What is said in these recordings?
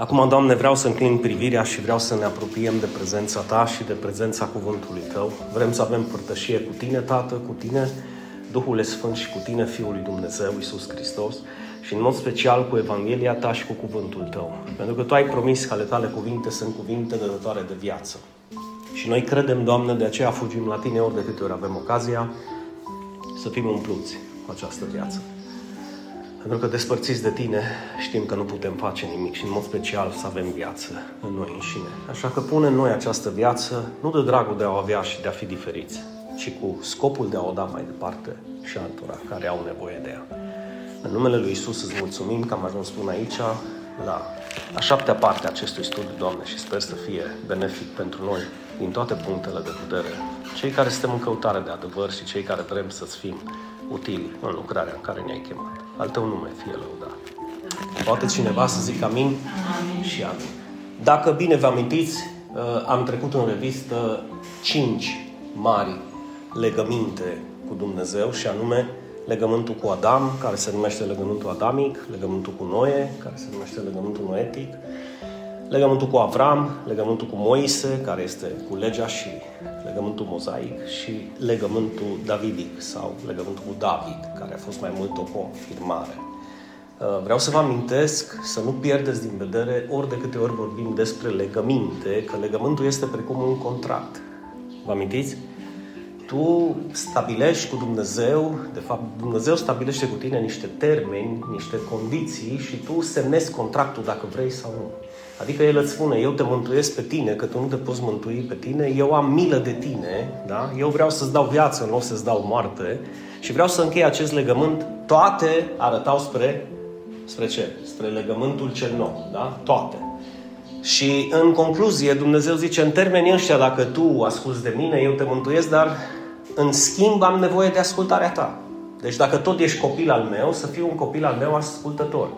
Acum, Doamne, vreau să înclin privirea și vreau să ne apropiem de prezența Ta și de prezența Cuvântului Tău. Vrem să avem părtășie cu Tine, Tată, cu Tine, Duhul Sfânt și cu Tine, Fiul lui Dumnezeu, Iisus Hristos, și în mod special cu Evanghelia Ta și cu Cuvântul Tău. Pentru că Tu ai promis că ale Tale cuvinte sunt cuvinte dătătoare de viață. Și noi credem, Doamne, de aceea fugim la Tine ori de câte ori avem ocazia să fim umpluți cu această viață. Pentru că despărțiți de tine știm că nu putem face nimic și în mod special să avem viață în noi înșine. Așa că pune în noi această viață nu de dragul de a o avea și de a fi diferiți, ci cu scopul de a o da mai departe și altora care au nevoie de ea. În numele Lui Isus îți mulțumim că am ajuns până aici, la a șaptea parte a acestui studiu, Doamne, și sper să fie benefic pentru noi din toate punctele de vedere. Cei care suntem în căutare de adevăr și cei care vrem să-ți fim utili în lucrarea în care ne-ai chemat. Al tău nume fie lăudat. Poate cineva să zică amin, amin. și amin. Dacă bine vă amintiți, uh, am trecut în revistă cinci mari legăminte cu Dumnezeu și anume legământul cu Adam, care se numește legământul adamic, legământul cu Noe, care se numește legământul noetic, legământul cu Avram, legământul cu Moise, care este cu legea și legământul mozaic și legământul davidic sau legământul cu David, care a fost mai mult o confirmare. Uh, vreau să vă amintesc să nu pierdeți din vedere ori de câte ori vorbim despre legăminte, că legământul este precum un contract. Vă amintiți? Tu stabilești cu Dumnezeu, de fapt Dumnezeu stabilește cu tine niște termeni, niște condiții și tu semnezi contractul dacă vrei sau nu. Adică El îți spune, eu te mântuiesc pe tine, că tu nu te poți mântui pe tine, eu am milă de tine, da? eu vreau să-ți dau viață, nu să-ți dau moarte și vreau să închei acest legământ. Toate arătau spre, spre ce? Spre legământul cel nou, da? Toate. Și în concluzie, Dumnezeu zice, în termenii ăștia, dacă tu asculți de mine, eu te mântuiesc, dar în schimb am nevoie de ascultarea ta. Deci dacă tot ești copil al meu, să fiu un copil al meu ascultător.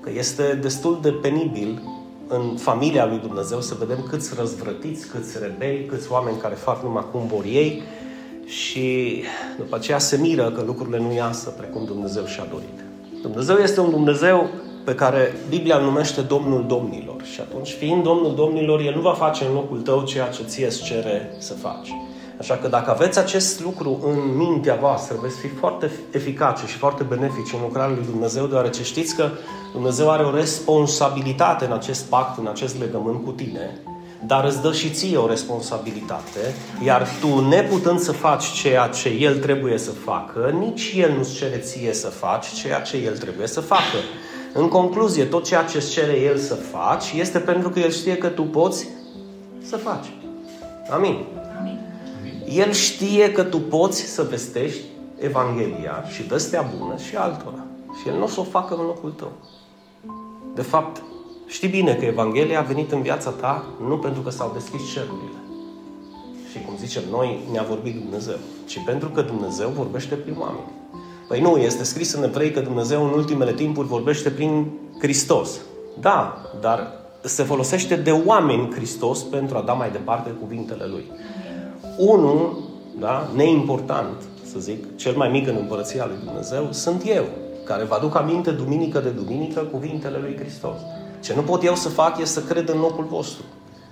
Că este destul de penibil în familia lui Dumnezeu să vedem câți răzvrătiți, câți rebeli, câți oameni care fac numai cum vor ei și după aceea se miră că lucrurile nu iasă precum Dumnezeu și-a dorit. Dumnezeu este un Dumnezeu pe care Biblia îl numește Domnul Domnilor și atunci, fiind Domnul Domnilor, El nu va face în locul tău ceea ce ție îți cere să faci. Așa că dacă aveți acest lucru în mintea voastră, veți fi foarte eficace și foarte benefici în lucrarea lui Dumnezeu, deoarece știți că Dumnezeu are o responsabilitate în acest pact, în acest legământ cu tine, dar îți dă și ție o responsabilitate, iar tu, neputând să faci ceea ce El trebuie să facă, nici El nu-ți cere ție să faci ceea ce El trebuie să facă. În concluzie, tot ceea ce îți cere El să faci este pentru că El știe că tu poți să faci. Amin. El știe că tu poți să vestești Evanghelia și vestea bună și altora. Și El nu o să o facă în locul tău. De fapt, știi bine că Evanghelia a venit în viața ta nu pentru că s-au deschis cerurile. Și cum zicem noi, ne-a vorbit Dumnezeu. Ci pentru că Dumnezeu vorbește prin oameni. Păi nu, este scris în evrei că Dumnezeu în ultimele timpuri vorbește prin Hristos. Da, dar se folosește de oameni Hristos pentru a da mai departe cuvintele Lui. Unul, da, neimportant, să zic, cel mai mic în împărăția lui Dumnezeu, sunt eu, care vă aduc aminte duminică de duminică cuvintele lui Hristos. Ce nu pot eu să fac este să cred în locul vostru.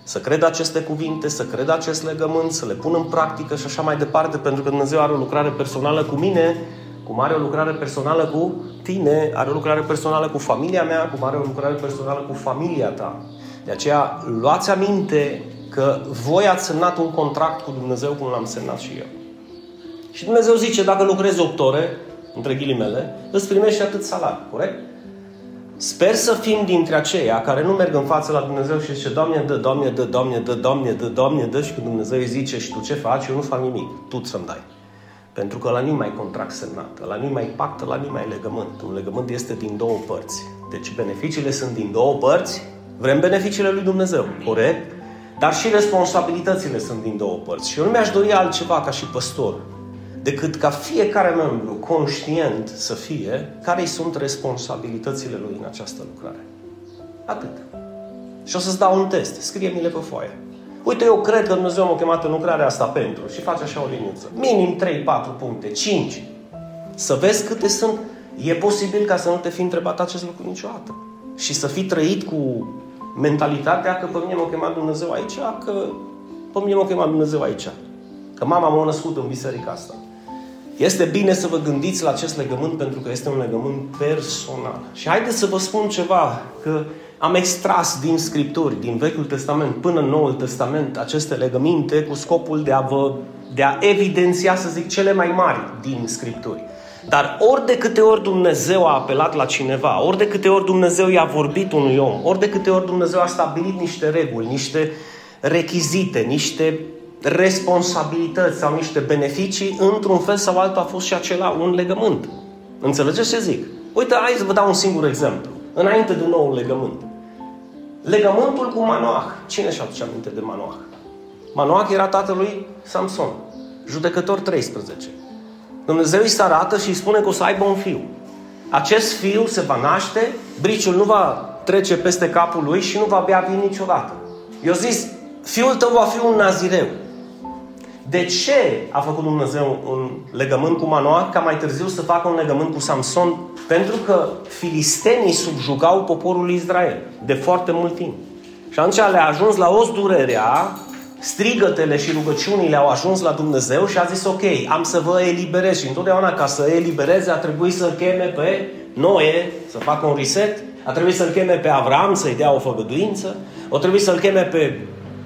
Să cred aceste cuvinte, să cred acest legământ, să le pun în practică și așa mai departe, pentru că Dumnezeu are o lucrare personală cu mine, cum are o lucrare personală cu tine, are o lucrare personală cu familia mea, cum are o lucrare personală cu familia ta. De aceea, luați aminte că voi ați semnat un contract cu Dumnezeu cum l-am semnat și eu. Și Dumnezeu zice, dacă lucrezi 8 ore, între ghilimele, îți primești atât salariu, corect? Sper să fim dintre aceia care nu merg în față la Dumnezeu și zice, Doamne, dă, Doamne, dă, Doamne, dă, Doamne, dă, Doamne, dă, și când Dumnezeu îi zice, și tu ce faci? Eu nu fac nimic, tu să-mi dai. Pentru că la nu mai contract semnat, la nu mai pact, la nu mai legământ. Un legământ este din două părți. Deci beneficiile sunt din două părți. Vrem beneficiile lui Dumnezeu, corect? Dar și responsabilitățile sunt din două părți. Și eu nu mi-aș dori altceva ca și păstor decât ca fiecare membru conștient să fie care sunt responsabilitățile lui în această lucrare. Atât. Și o să-ți dau un test. Scrie-mi-le pe foaie. Uite, eu cred că Dumnezeu m-a chemat în lucrarea asta pentru și faci așa o liniuță. Minim 3-4 puncte, 5. Să vezi câte sunt. E posibil ca să nu te fi întrebat acest lucru niciodată. Și să fi trăit cu mentalitatea că pe mine m-a chemat Dumnezeu aici, că pe mine m-a chemat Dumnezeu aici. Că mama m-a născut în biserica asta. Este bine să vă gândiți la acest legământ pentru că este un legământ personal. Și haideți să vă spun ceva, că am extras din Scripturi, din Vechiul Testament până în Noul Testament, aceste legăminte cu scopul de a vă de a evidenția, să zic, cele mai mari din Scripturi. Dar ori de câte ori Dumnezeu a apelat la cineva, ori de câte ori Dumnezeu i-a vorbit unui om, ori de câte ori Dumnezeu a stabilit niște reguli, niște rechizite, niște responsabilități sau niște beneficii, într-un fel sau altul a fost și acela un legământ. Înțelegeți ce zic? Uite, hai să vă dau un singur exemplu. Înainte de nou legământ. Legământul cu Manoah. Cine și aduce aminte de Manoah? Manoah era tatălui Samson, judecător 13. Dumnezeu îi se arată și îi spune că o să aibă un fiu. Acest fiu se va naște, briciul nu va trece peste capul lui și nu va bea vin niciodată. Eu zis, fiul tău va fi un nazireu. De ce a făcut Dumnezeu un legământ cu Manoah ca mai târziu să facă un legământ cu Samson? Pentru că filistenii subjugau poporul Israel de foarte mult timp. Și atunci le-a ajuns la os durerea, strigătele și rugăciunile au ajuns la Dumnezeu și a zis ok, am să vă eliberez. Și întotdeauna ca să elibereze a trebuit să cheme pe Noe să facă un reset, a trebuit să-l cheme pe Avram să-i dea o făgăduință, o trebuie să-l cheme pe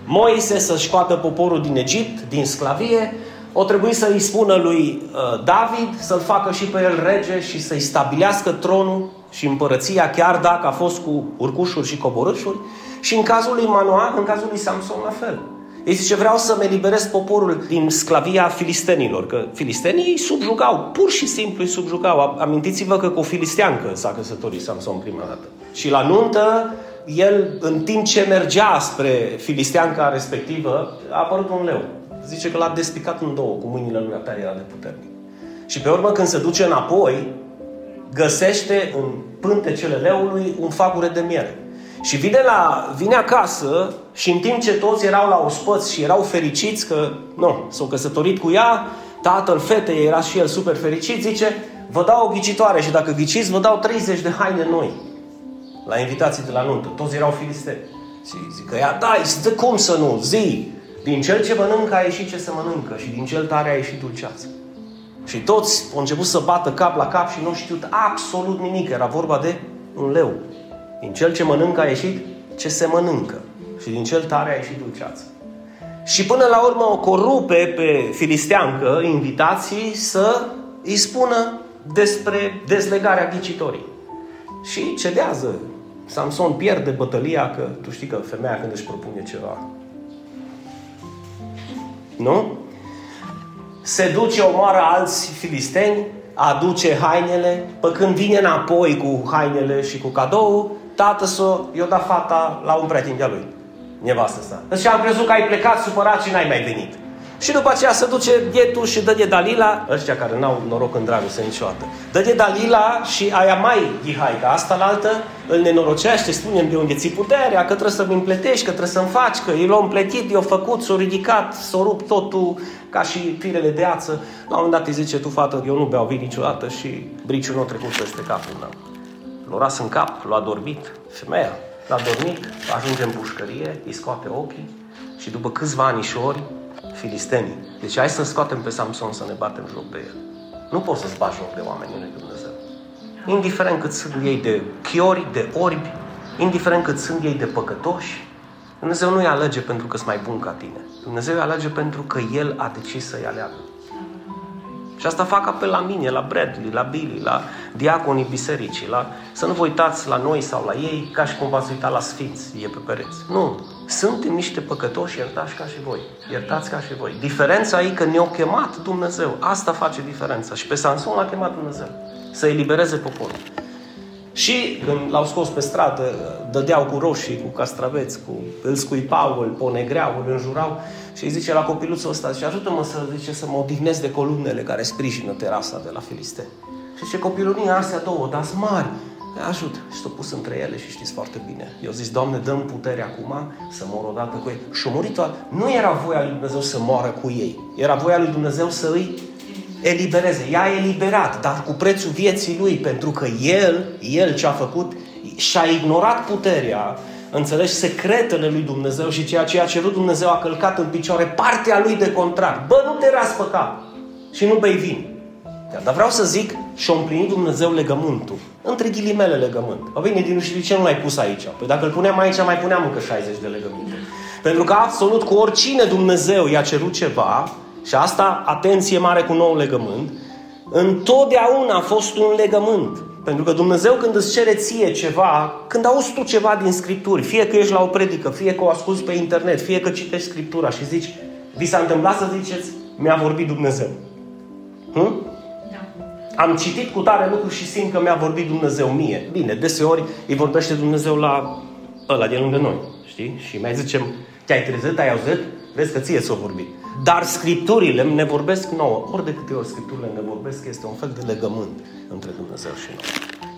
Moise să scoată poporul din Egipt, din sclavie, o trebuie să-i spună lui uh, David să-l facă și pe el rege și să-i stabilească tronul și împărăția, chiar dacă a fost cu urcușuri și coborâșuri. Și în cazul lui Manoah, în cazul lui Samson, la fel. Ei zice, vreau să-mi eliberez poporul din sclavia filistenilor, că filistenii îi subjugau, pur și simplu îi subjugau. Amintiți-vă că cu o filisteancă s-a căsătorit Samson prima dată. Și la nuntă el, în timp ce mergea spre filisteanca respectivă, a apărut un leu. Zice că l-a despicat în două, cu mâinile lui atât era de puternic. Și pe urmă, când se duce înapoi, găsește în pântecele leului un fagure de miere. Și vine, la, vine acasă și în timp ce toți erau la ospăți și erau fericiți că, nu, s-au căsătorit cu ea, tatăl fetei era și el super fericit, zice, vă dau o ghicitoare și dacă ghiciți, vă dau 30 de haine noi la invitații de la nuntă. Toți erau filisteni. Și zic că ea, da, de cum să nu? Zi! Din cel ce mănâncă a ieșit ce se mănâncă și din cel tare a ieșit dulceață. Și toți au început să bată cap la cap și nu știut absolut nimic. Era vorba de un leu. Din cel ce mănâncă a ieșit ce se mănâncă. Și din cel tare a ieșit dulceață. Și până la urmă o corupe pe filisteancă invitații să îi spună despre dezlegarea ghicitorii. Și cedează. Samson pierde bătălia că tu știi că femeia când își propune ceva. Nu? Se duce, omoară alți filisteni, aduce hainele, pe când vine înapoi cu hainele și cu cadou, tată să i-o da fata la un prieten de lui, nevastă sa. Deci am crezut că ai plecat supărat și n-ai mai venit. Și după aceea se duce dietul și dă de Dalila, ăștia care n-au noroc în dragoste niciodată, dă de Dalila și aia mai dihaica, asta la altă îl nenorocește, spunem de unde ții puterea, că trebuie să-mi împletești, că trebuie să-mi faci, că i l-au împletit, i-au făcut, s-au ridicat, s-au rupt totul ca și firele de ață. La un moment dat îi zice, tu fată, eu nu beau vin niciodată și briciul nu a trecut peste capul meu. L-a ras în cap, l-a dormit, femeia l-a dormit, ajunge în pușcărie, îi scoate ochii și după câțiva anișori filistenii. Deci hai să scoatem pe Samson să ne batem joc de el. Nu poți să-ți bagi joc de oamenii lui Dumnezeu. Indiferent cât sunt ei de chiori, de orbi, indiferent cât sunt ei de păcătoși, Dumnezeu nu îi alege pentru că sunt mai bun ca tine. Dumnezeu îi alege pentru că El a decis să-i aleagă. Și asta fac apel la mine, la Bradley, la Billy, la diaconii bisericii, la... să nu vă uitați la noi sau la ei ca și cum v-ați uitat la sfinți, e pe pereți. Nu, suntem niște păcătoși, iertați ca și voi. Iertați ca și voi. Diferența e că ne-a chemat Dumnezeu. Asta face diferența. Și pe Samson l-a chemat Dumnezeu. Să elibereze poporul. Și când l-au scos pe stradă, dădeau cu roșii, cu castraveți, cu, îl scuipau, îl ponegreau, îl înjurau și îi zice la copiluțul ăsta, și ajută-mă să, zice, să mă odihnesc de columnele care sprijină terasa de la Filisteni. Și zice, copilunii astea două, dar mari, ajut. Și s-a pus între ele și știți foarte bine. Eu zis, Doamne, dăm putere acum să mor odată cu ei. Și a murit toată. Nu era voia lui Dumnezeu să moară cu ei. Era voia lui Dumnezeu să îi elibereze. I-a eliberat, dar cu prețul vieții lui, pentru că el, el ce a făcut, și-a ignorat puterea, înțelegi, secretele lui Dumnezeu și ceea ce a cerut Dumnezeu a călcat în picioare partea lui de contract. Bă, nu te raspăca și nu bei vin. Dar vreau să zic, și-a împlinit Dumnezeu legământul. Între ghilimele legământ. O bine, din nu știu de ce nu l-ai pus aici. Păi dacă îl puneam aici, mai puneam încă 60 de legăminte. Pentru că absolut cu oricine Dumnezeu i-a cerut ceva, și asta, atenție mare cu nou legământ, întotdeauna a fost un legământ. Pentru că Dumnezeu când îți cere ție ceva, când auzi tu ceva din Scripturi, fie că ești la o predică, fie că o asculti pe internet, fie că citești Scriptura și zici, vi s-a întâmplat să ziceți, mi-a vorbit Dumnezeu. Hm? Da. Am citit cu tare lucruri și simt că mi-a vorbit Dumnezeu mie. Bine, deseori îi vorbește Dumnezeu la ăla de lângă noi, știi? Și mai zicem, te-ai trezit, ai auzit? Vezi că ție ți-o vorbit. Dar Scripturile ne vorbesc nouă. Ori de câte ori Scripturile ne vorbesc, este un fel de legământ între Dumnezeu și noi.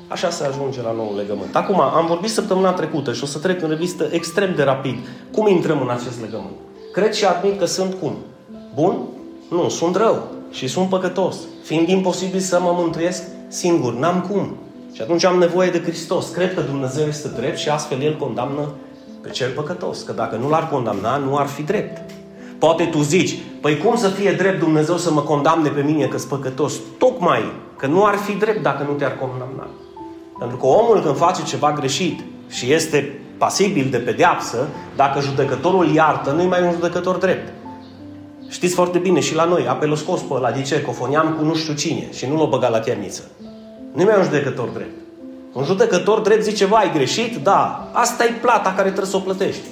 Așa se ajunge la nou legământ. Acum, am vorbit săptămâna trecută și o să trec în revistă extrem de rapid. Cum intrăm în acest legământ? Cred și admit că sunt cum? Bun? Nu, sunt rău și sunt păcătos. Fiind imposibil să mă mântuiesc singur, n-am cum. Și atunci am nevoie de Hristos. Cred că Dumnezeu este drept și astfel El condamnă pe cel păcătos. Că dacă nu l-ar condamna, nu ar fi drept. Poate tu zici, păi cum să fie drept Dumnezeu să mă condamne pe mine că sunt păcătos? Tocmai că nu ar fi drept dacă nu te-ar condamna. Pentru că omul când face ceva greșit și este pasibil de pedeapsă, dacă judecătorul iartă, nu-i mai un judecător drept. Știți foarte bine și la noi, apelul scos pe ăla, de ce? Cofoniam cu nu știu cine și nu l-o băga la temniță. Nu-i mai un judecător drept. Un judecător drept zice, vai, greșit? Da, asta e plata care trebuie să o plătești.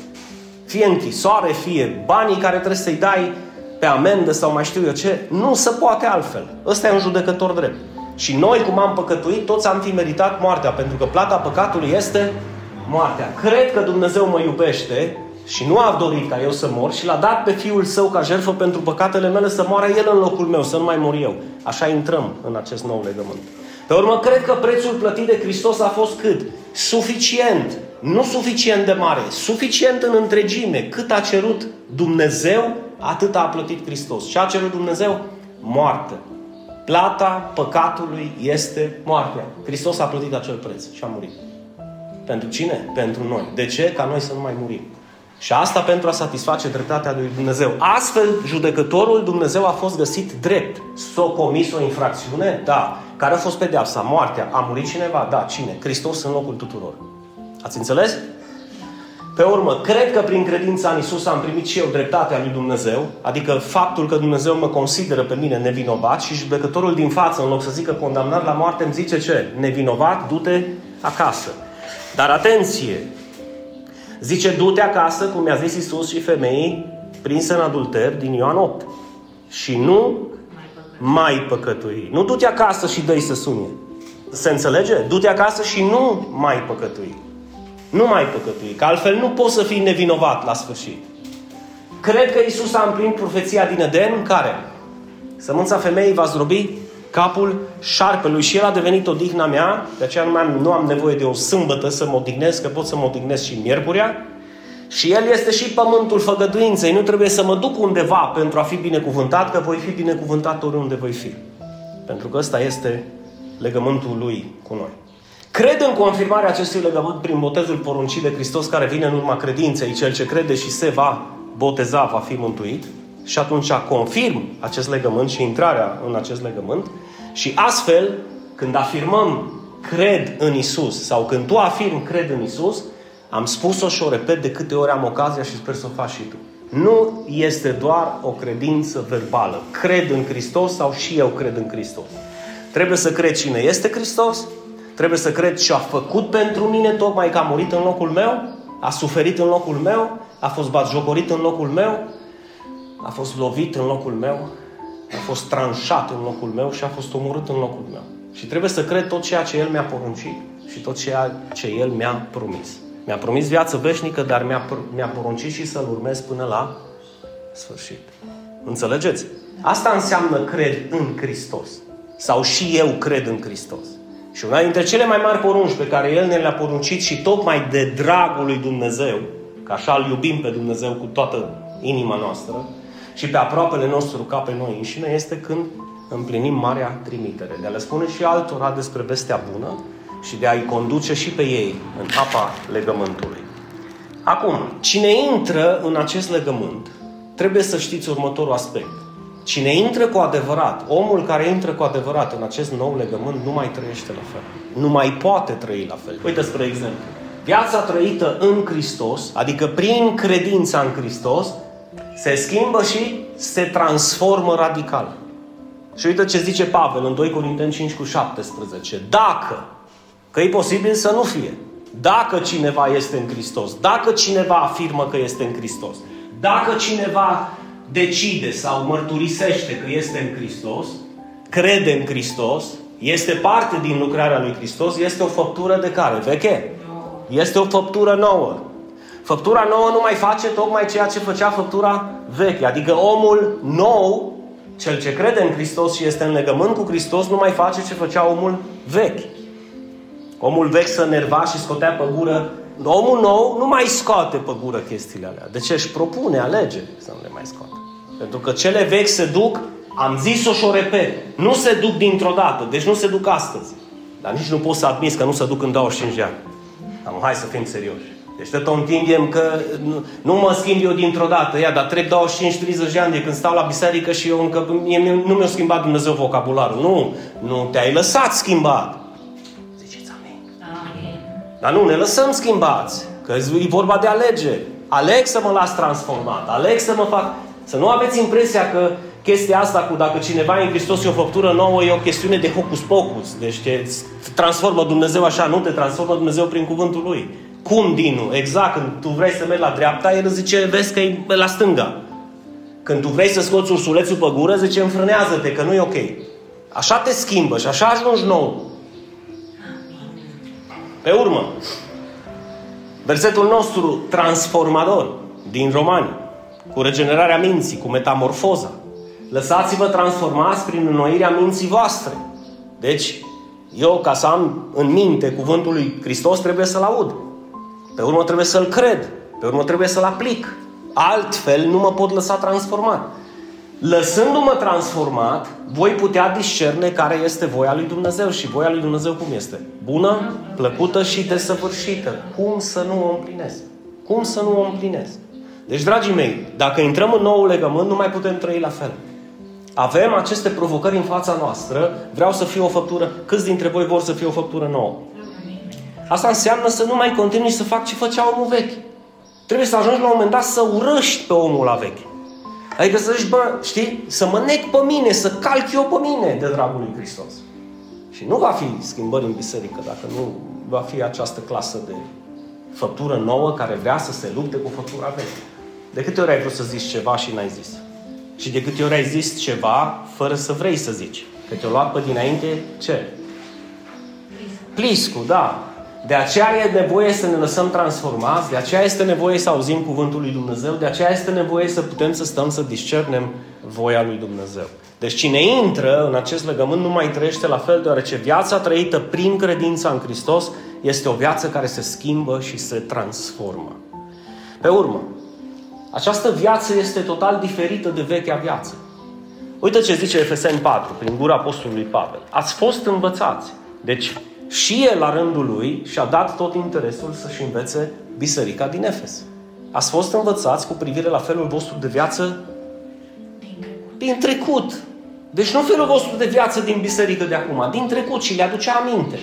Fie închisoare, fie banii care trebuie să-i dai pe amendă sau mai știu eu ce, nu se poate altfel. Ăsta e un judecător drept. Și noi, cum am păcătuit, toți am fi meritat moartea, pentru că plata păcatului este moartea. Cred că Dumnezeu mă iubește și nu a dorit ca eu să mor și l-a dat pe Fiul Său ca jertfă pentru păcatele mele să moară El în locul meu, să nu mai mor eu. Așa intrăm în acest nou legământ. Pe urmă, cred că prețul plătit de Hristos a fost cât? Suficient. Nu suficient de mare, suficient în întregime. Cât a cerut Dumnezeu, atât a plătit Hristos. Ce a cerut Dumnezeu? Moarte. Plata păcatului este moartea. Hristos a plătit acel preț și a murit. Pentru cine? Pentru noi. De ce? Ca noi să nu mai murim. Și asta pentru a satisface dreptatea lui Dumnezeu. Astfel, judecătorul Dumnezeu a fost găsit drept. S-a comis o infracțiune? Da. Care a fost pedeapsa? Moartea. A murit cineva? Da. Cine? Hristos în locul tuturor. Ați înțeles? Pe urmă, cred că prin credința în Isus am primit și eu dreptatea lui Dumnezeu, adică faptul că Dumnezeu mă consideră pe mine nevinovat și judecătorul din față, în loc să zică condamnat la moarte, îmi zice ce? Nevinovat, du-te acasă. Dar atenție! Zice, du-te acasă, cum mi-a zis Isus și femeii prinse în adulter din Ioan 8. Și nu mai păcătui. Nu du-te acasă și dă să sune. Se înțelege? Du-te acasă și nu mai păcătui. Nu mai păcătui, că altfel nu poți să fii nevinovat la sfârșit. Cred că Isus a împlinit profeția din Eden, care? Sămânța femeii va zdrobi capul șarpelui și el a devenit odihna mea, de aceea nu am, nu am nevoie de o sâmbătă să mă odihnesc, că pot să mă odihnesc și miercurea. Și el este și pământul făgăduinței. Nu trebuie să mă duc undeva pentru a fi binecuvântat, că voi fi binecuvântat oriunde voi fi. Pentru că ăsta este legământul lui cu noi. Cred în confirmarea acestui legământ prin botezul poruncit de Hristos care vine în urma credinței. Cel ce crede și se va boteza va fi mântuit. Și atunci confirm acest legământ și intrarea în acest legământ. Și astfel, când afirmăm cred în Isus sau când tu afirmi cred în Isus, am spus-o și o repet de câte ori am ocazia și sper să o faci și tu. Nu este doar o credință verbală. Cred în Hristos sau și eu cred în Hristos. Trebuie să cred cine este Hristos, trebuie să cred ce a făcut pentru mine, tocmai că a murit în locul meu, a suferit în locul meu, a fost batjocorit în locul meu, a fost lovit în locul meu, a fost tranșat în locul meu și a fost omorât în locul meu. Și trebuie să cred tot ceea ce El mi-a poruncit și tot ceea ce El mi-a promis. Mi-a promis viață veșnică, dar mi-a, mi-a poruncit și să-L urmez până la sfârșit. Înțelegeți? Asta înseamnă cred în Hristos. Sau și eu cred în Hristos. Și una dintre cele mai mari porunci pe care El ne le-a poruncit și tocmai de dragul lui Dumnezeu, că așa îl iubim pe Dumnezeu cu toată inima noastră și pe aproapele nostru ca pe noi înșine, este când împlinim marea trimitere. De a le spune și altora despre vestea bună și de a-i conduce și pe ei în apa legământului. Acum, cine intră în acest legământ, trebuie să știți următorul aspect. Cine intră cu adevărat, omul care intră cu adevărat în acest nou legământ, nu mai trăiește la fel. Nu mai poate trăi la fel. Uite, spre exemplu, viața trăită în Hristos, adică prin credința în Hristos, se schimbă și se transformă radical. Și uite ce zice Pavel în 2 Corinteni 5 cu 17. Dacă, că e posibil să nu fie, dacă cineva este în Hristos, dacă cineva afirmă că este în Hristos, dacă cineva decide sau mărturisește că este în Hristos, crede în Hristos, este parte din lucrarea lui Hristos, este o făptură de care? Veche. Este o făptură nouă. Făptura nouă nu mai face tocmai ceea ce făcea făptura veche. Adică omul nou, cel ce crede în Hristos și este în legământ cu Hristos, nu mai face ce făcea omul vechi. Omul vechi să nerva și scotea pe gură. Omul nou nu mai scoate pe gură chestiile alea. De ce își propune, alege să nu le mai scoate. Pentru că cele vechi se duc, am zis-o și o repet, nu se duc dintr-o dată, deci nu se duc astăzi. Dar nici nu pot să admis că nu se duc în 25 de ani. Am, hai să fim serioși. Deci tot întindem că nu, nu mă schimb eu dintr-o dată. Ia, dar trec 25-30 de ani de când stau la biserică și eu încă mie, nu mi-a schimbat Dumnezeu vocabularul. Nu, nu te-ai lăsat schimbat. Ziceți amin. amin. Dar nu, ne lăsăm schimbați. Că e vorba de alege. Aleg să mă las transformat. Aleg să mă fac... Să nu aveți impresia că chestia asta cu dacă cineva e în Hristos e o făptură nouă, e o chestiune de hocus-pocus. Deci te transformă Dumnezeu așa, nu te transformă Dumnezeu prin cuvântul Lui. Cum, Dinu? Exact, când tu vrei să mergi la dreapta, el zice, vezi că e la stânga. Când tu vrei să scoți ursulețul pe gură, zice, înfrânează-te, că nu e ok. Așa te schimbă și așa ajungi nou. Pe urmă, versetul nostru transformador din Romani, cu regenerarea minții, cu metamorfoza. Lăsați-vă transformați prin înnoirea minții voastre. Deci, eu, ca să am în minte cuvântul lui Hristos, trebuie să-L aud. Pe urmă trebuie să-L cred. Pe urmă trebuie să-L aplic. Altfel nu mă pot lăsa transformat. Lăsându-mă transformat, voi putea discerne care este voia lui Dumnezeu. Și voia lui Dumnezeu cum este? Bună, plăcută și desăvârșită. Cum să nu o împlinesc? Cum să nu o împlinesc? Deci, dragii mei, dacă intrăm în nou legământ, nu mai putem trăi la fel. Avem aceste provocări în fața noastră, vreau să fie o făptură. Câți dintre voi vor să fie o făptură nouă? Asta înseamnă să nu mai continui să fac ce făcea omul vechi. Trebuie să ajungi la un moment dat să urăști pe omul la vechi. Adică să zici, bă, știi, să mă nec pe mine, să calc eu pe mine de dragul lui Hristos. Și nu va fi schimbări în biserică dacă nu va fi această clasă de făptură nouă care vrea să se lupte cu făptura veche. De câte ori ai vrut să zici ceva și n-ai zis? Și de câte ori ai zis ceva fără să vrei să zici? Că te-o luat pe dinainte ce? Pliscu, da. De aceea e nevoie să ne lăsăm transformați, de aceea este nevoie să auzim cuvântul lui Dumnezeu, de aceea este nevoie să putem să stăm să discernem voia lui Dumnezeu. Deci cine intră în acest legământ nu mai trăiește la fel, deoarece viața trăită prin credința în Hristos este o viață care se schimbă și se transformă. Pe urmă, această viață este total diferită de vechea viață. Uite ce zice Efeseni 4, prin gura apostolului Pavel. Ați fost învățați. Deci și el, la rândul lui, și-a dat tot interesul să-și învețe biserica din Efes. Ați fost învățați cu privire la felul vostru de viață din trecut. Deci nu felul vostru de viață din biserică de acum, din trecut și le aducea aminte.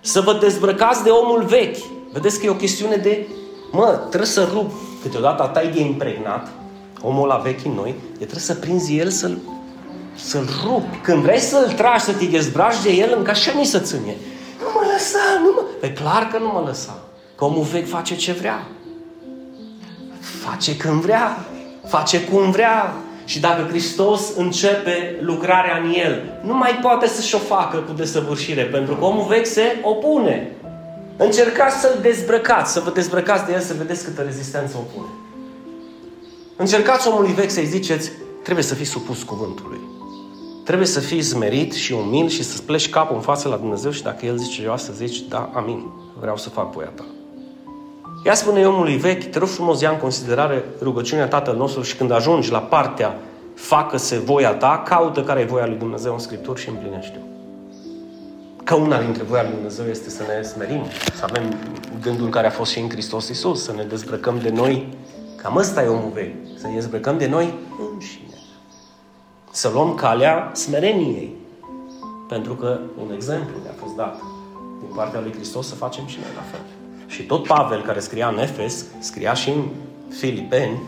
Să vă dezbrăcați de omul vechi. Vedeți că e o chestiune de, mă, trebuie să rup. Câteodată atai de impregnat, omul la vechi în noi, e trebuie să prinzi el să-l să-l rup. Când vrei să-l tragi, să te dezbraci de el, încă așa mi să ține. Nu mă lăsa, nu mă... Păi clar că nu mă lăsa. Că omul vechi face ce vrea. Face când vrea. Face cum vrea. Și dacă Hristos începe lucrarea în el, nu mai poate să-și o facă cu desăvârșire, pentru că omul vechi se opune. Încercați să-l dezbrăcați, să vă dezbrăcați de el, să vedeți câtă rezistență opune. Încercați omului vechi să-i ziceți, trebuie să fii supus cuvântului. Trebuie să fii zmerit și umil și să-ți pleci capul în față la Dumnezeu și dacă El zice ceva să zici, da, amin, vreau să fac voia ta. Ea spune omului vechi, te rog frumos, ia în considerare rugăciunea Tatăl nostru și când ajungi la partea facă-se voia ta, caută care e voia lui Dumnezeu în Scripturi și împlinește-o. Că una dintre voia lui Dumnezeu este să ne smerim, să avem gândul care a fost și în Hristos Iisus, să ne dezbrăcăm de noi, cam ăsta e omul vechi, să ne dezbrăcăm de noi înșine. Să luăm calea smereniei. Pentru că un exemplu ne-a fost dat din partea lui Hristos să facem și noi la fel. Și tot Pavel, care scria în Efes, scria și în Filipeni,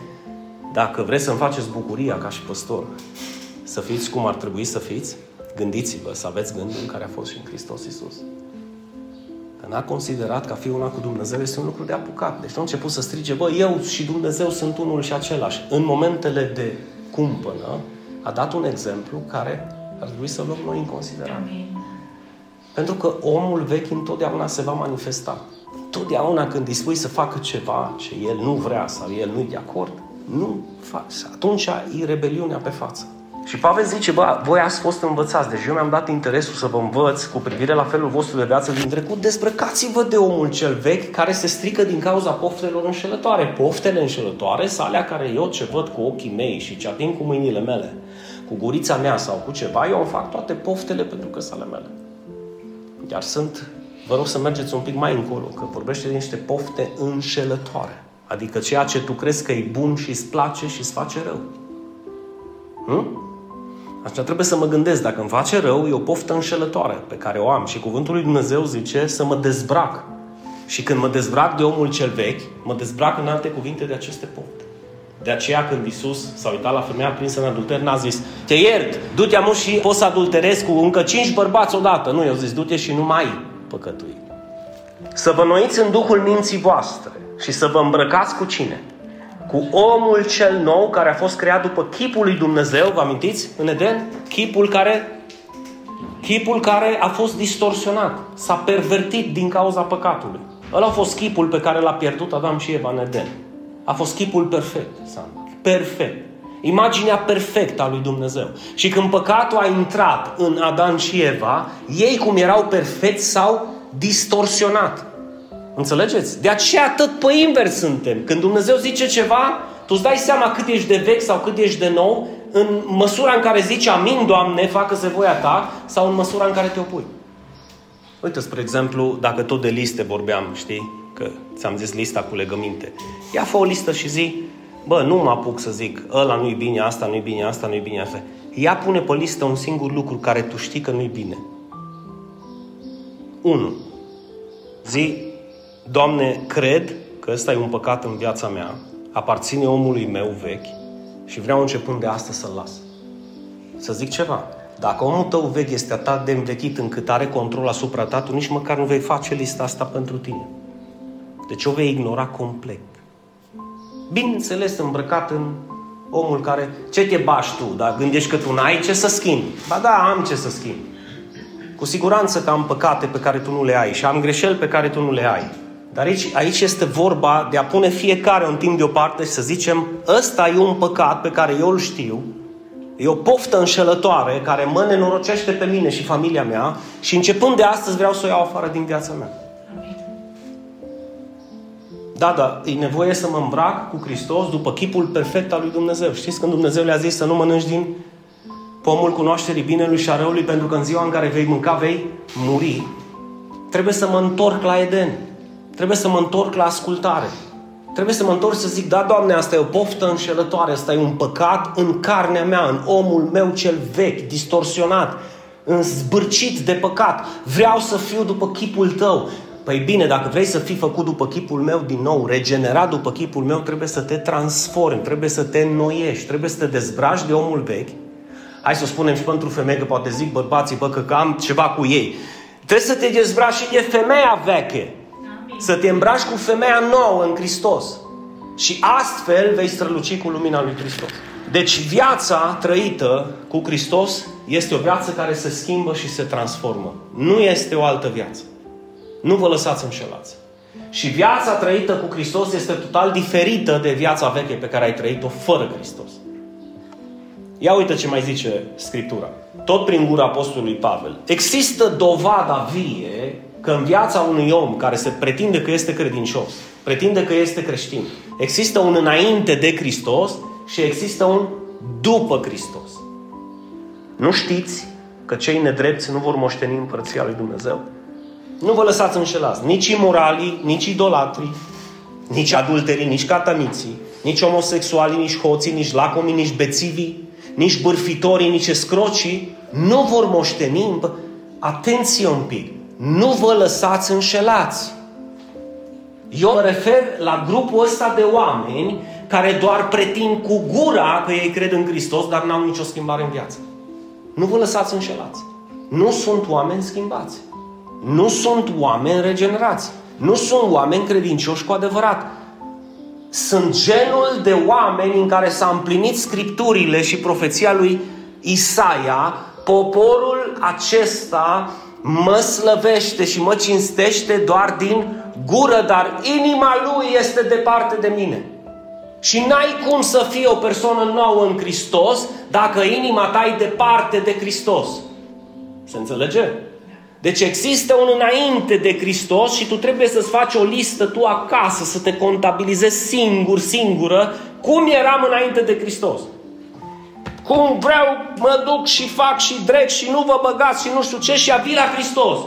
dacă vreți să-mi faceți bucuria ca și păstor, să fiți cum ar trebui să fiți, gândiți-vă să aveți gândul care a fost și în Hristos Iisus. Că n-a considerat că a fi una cu Dumnezeu este un lucru de apucat. Deci nu a început să strige, bă, eu și Dumnezeu sunt unul și același. În momentele de cumpănă, a dat un exemplu care ar trebui să luăm noi în considerare. Amin. Pentru că omul vechi întotdeauna se va manifesta. Totdeauna când dispui să facă ceva ce el nu vrea sau el nu-i de acord, nu faci. Atunci e rebeliunea pe față. Și Pavel zice, bă, voi ați fost învățați, deci eu mi-am dat interesul să vă învăț cu privire la felul vostru de viață din trecut, dezbrăcați-vă de omul cel vechi care se strică din cauza poftelor înșelătoare. Poftele înșelătoare sunt alea care eu ce văd cu ochii mei și ce ating cu mâinile mele, cu gurița mea sau cu ceva, eu îmi fac toate poftele pentru că sunt ale mele. Iar sunt, vă rog să mergeți un pic mai încolo, că vorbește de niște pofte înșelătoare. Adică ceea ce tu crezi că e bun și îți place și îți face rău. Hm? Așa trebuie să mă gândesc, dacă îmi face rău, e o poftă înșelătoare pe care o am. Și cuvântul lui Dumnezeu zice să mă dezbrac. Și când mă dezbrac de omul cel vechi, mă dezbrac în alte cuvinte de aceste pofte. De aceea când Isus s-a uitat la femeia prinsă în adulter, n-a zis, te iert, du-te amu și poți să adulterezi cu încă cinci bărbați odată. Nu, eu zis, du-te și nu mai păcătui. Să vă noiți în Duhul minții voastre și să vă îmbrăcați cu cine? Cu omul cel nou care a fost creat după chipul lui Dumnezeu, vă amintiți? În Eden? Chipul care chipul care a fost distorsionat, s-a pervertit din cauza păcatului. Ăla a fost chipul pe care l-a pierdut Adam și Eva în Eden. A fost chipul perfect, Sandra. Perfect. Imaginea perfectă a lui Dumnezeu. Și când păcatul a intrat în Adam și Eva, ei cum erau perfecti s-au distorsionat. Înțelegeți? De aceea tot pe invers suntem. Când Dumnezeu zice ceva, tu îți dai seama cât ești de vechi sau cât ești de nou în măsura în care zici Amin, Doamne, facă-se voia Ta sau în măsura în care te opui. Uite, spre exemplu, dacă tot de liste vorbeam, știi? Că ți-am zis lista cu legăminte. Ia fă o listă și zi, bă, nu mă apuc să zic, ăla nu-i bine, asta nu-i bine, asta nu-i bine, asta. Ia pune pe listă un singur lucru care tu știi că nu-i bine. 1. Zi, Doamne, cred că ăsta e un păcat în viața mea, aparține omului meu vechi și vreau începând de astăzi să-l las. Să zic ceva. Dacă omul tău vechi este atât de învechit încât are control asupra ta, tu nici măcar nu vei face lista asta pentru tine. Deci o vei ignora complet. Bineînțeles, îmbrăcat în omul care, ce te bași tu, dar gândești că tu n-ai ce să schimbi. Ba da, am ce să schimbi. Cu siguranță că am păcate pe care tu nu le ai și am greșeli pe care tu nu le ai. Dar aici, aici este vorba de a pune fiecare un timp deoparte și să zicem, ăsta e un păcat pe care eu îl știu, e o poftă înșelătoare care mă nenorocește pe mine și familia mea și începând de astăzi vreau să o iau afară din viața mea. Da, da, e nevoie să mă îmbrac cu Hristos după chipul perfect al lui Dumnezeu. Știți când Dumnezeu le-a zis să nu mănânci din pomul cunoașterii binelui și a răului pentru că în ziua în care vei mânca vei muri. Trebuie să mă întorc la Eden. Trebuie să mă întorc la ascultare. Trebuie să mă întorc să zic, da, Doamne, asta e o poftă înșelătoare, asta e un păcat în carnea mea, în omul meu cel vechi, distorsionat, zbârcit de păcat. Vreau să fiu după chipul tău. Păi bine, dacă vrei să fii făcut după chipul meu din nou, regenerat după chipul meu, trebuie să te transformi, trebuie să te înnoiești, trebuie să te dezbraci de omul vechi. Hai să o spunem și pentru femei, că poate zic bărbații, bă, că am ceva cu ei. Trebuie să te dezbraci și de femeia veche. Să te îmbraci cu femeia nouă în Hristos. Și astfel vei străluci cu lumina lui Hristos. Deci viața trăită cu Hristos este o viață care se schimbă și se transformă. Nu este o altă viață. Nu vă lăsați înșelați. Și viața trăită cu Hristos este total diferită de viața veche pe care ai trăit-o fără Hristos. Ia uite ce mai zice Scriptura. Tot prin gura Apostolului Pavel. Există dovada vie că în viața unui om care se pretinde că este credincios, pretinde că este creștin, există un înainte de Hristos și există un după Hristos. Nu știți că cei nedrepți nu vor moșteni împărăția lui Dumnezeu? Nu vă lăsați înșelați. Nici imoralii, nici idolatrii, nici adulterii, nici catamiții, nici homosexualii, nici hoții, nici lacomii, nici bețivii, nici bârfitorii, nici escrocii nu vor moșteni. Atenție un pic! Nu vă lăsați înșelați! Eu mă refer la grupul ăsta de oameni care doar pretind cu gura că ei cred în Hristos, dar n-au nicio schimbare în viață. Nu vă lăsați înșelați. Nu sunt oameni schimbați. Nu sunt oameni regenerați. Nu sunt oameni credincioși cu adevărat. Sunt genul de oameni în care s-a împlinit scripturile și profeția lui Isaia. Poporul acesta mă slăvește și mă cinstește doar din gură, dar inima lui este departe de mine. Și n-ai cum să fii o persoană nouă în Hristos dacă inima ta e departe de Hristos. Se înțelege? Deci există un înainte de Hristos și tu trebuie să-ți faci o listă tu acasă, să te contabilizezi singur, singură, cum eram înainte de Hristos. Cum vreau, mă duc și fac și drept și nu vă băgați și nu știu ce și a la Hristos.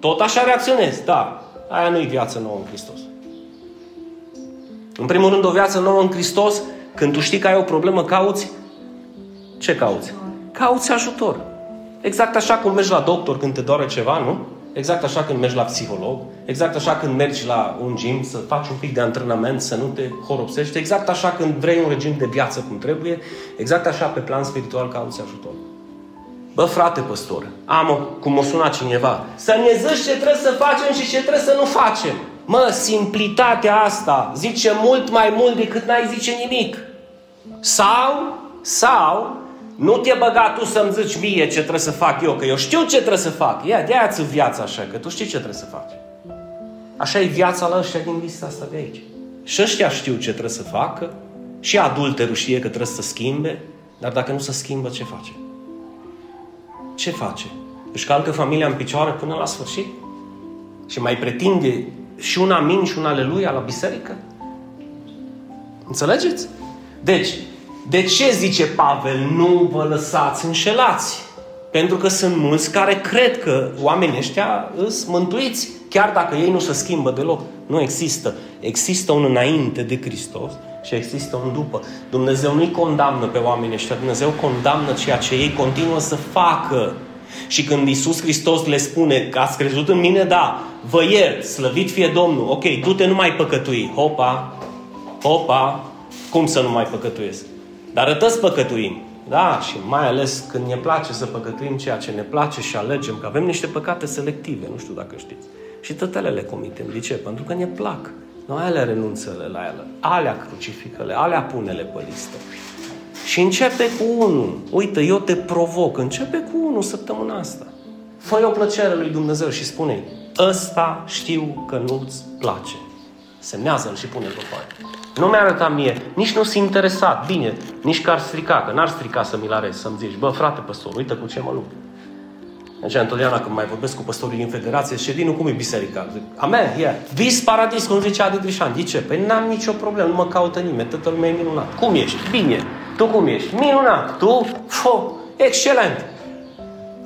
Tot așa reacționez, da. Aia nu-i viață nouă în Hristos. În primul rând, o viață nouă în Hristos, când tu știi că ai o problemă, cauți ce cauți? Cauți ajutor. Exact așa cum mergi la doctor când te doare ceva, nu? Exact așa când mergi la psiholog, exact așa când mergi la un gym să faci un pic de antrenament, să nu te horopsești, exact așa când vrei un regim de viață cum trebuie, exact așa pe plan spiritual cauți ajutor. Bă, frate păstor, am, cum o suna cineva, să ne zici ce trebuie să facem și ce trebuie să nu facem. Mă, simplitatea asta zice mult mai mult decât n-ai zice nimic. Sau, sau, nu te băga tu să-mi zici mie ce trebuie să fac eu, că eu știu ce trebuie să fac. Ia, de-aia viața așa, că tu știi ce trebuie să faci. Așa e viața la ăștia din lista asta de aici. Și ăștia știu ce trebuie să facă, și adulterul știe că trebuie să schimbe, dar dacă nu se schimbă, ce face? Ce face? Își calcă familia în picioare până la sfârșit? Și mai pretinde și un amin și un aleluia la biserică? Înțelegeți? Deci, de ce zice Pavel, nu vă lăsați înșelați? Pentru că sunt mulți care cred că oamenii ăștia sunt mântuiți, chiar dacă ei nu se schimbă deloc. Nu există. Există un înainte de Hristos și există un după. Dumnezeu nu-i condamnă pe oamenii ăștia, Dumnezeu condamnă ceea ce ei continuă să facă. Și când Isus Hristos le spune că ați crezut în mine, da, vă iert, slăvit fie Domnul, ok, du-te, nu mai păcătui. Hopa, hopa, cum să nu mai păcătuiesc? Dar rătăți păcătuim. Da, și mai ales când ne place să păcătuim ceea ce ne place și alegem, că avem niște păcate selective, nu știu dacă știți. Și tătele le comitem. De ce? Pentru că ne plac. Noi alea renunță la ele, alea crucificăle, alea pune-le pe listă. Și începe cu unul. Uite, eu te provoc. Începe cu unul săptămâna asta. fă o plăcere lui Dumnezeu și spune ăsta știu că nu-ți place. Semnează-l și pune pe foaie. Nu mi-a arătat mie, nici nu s-a interesat. Bine, nici că ar strica, că n-ar strica să mi-l arăți, să-mi zici, bă, frate păstor, uite cu ce mă lupt. Deci, întotdeauna când mai vorbesc cu păstorii din federație, ședinul cum e biserica? Zic, amen, yeah. vis paradis, cum zicea Adi Drișan. De ce? Păi n-am nicio problemă, nu mă caută nimeni, toată lumea e minunat. Cum ești? Bine. Tu cum ești? Minunat. Tu? Fo, excelent.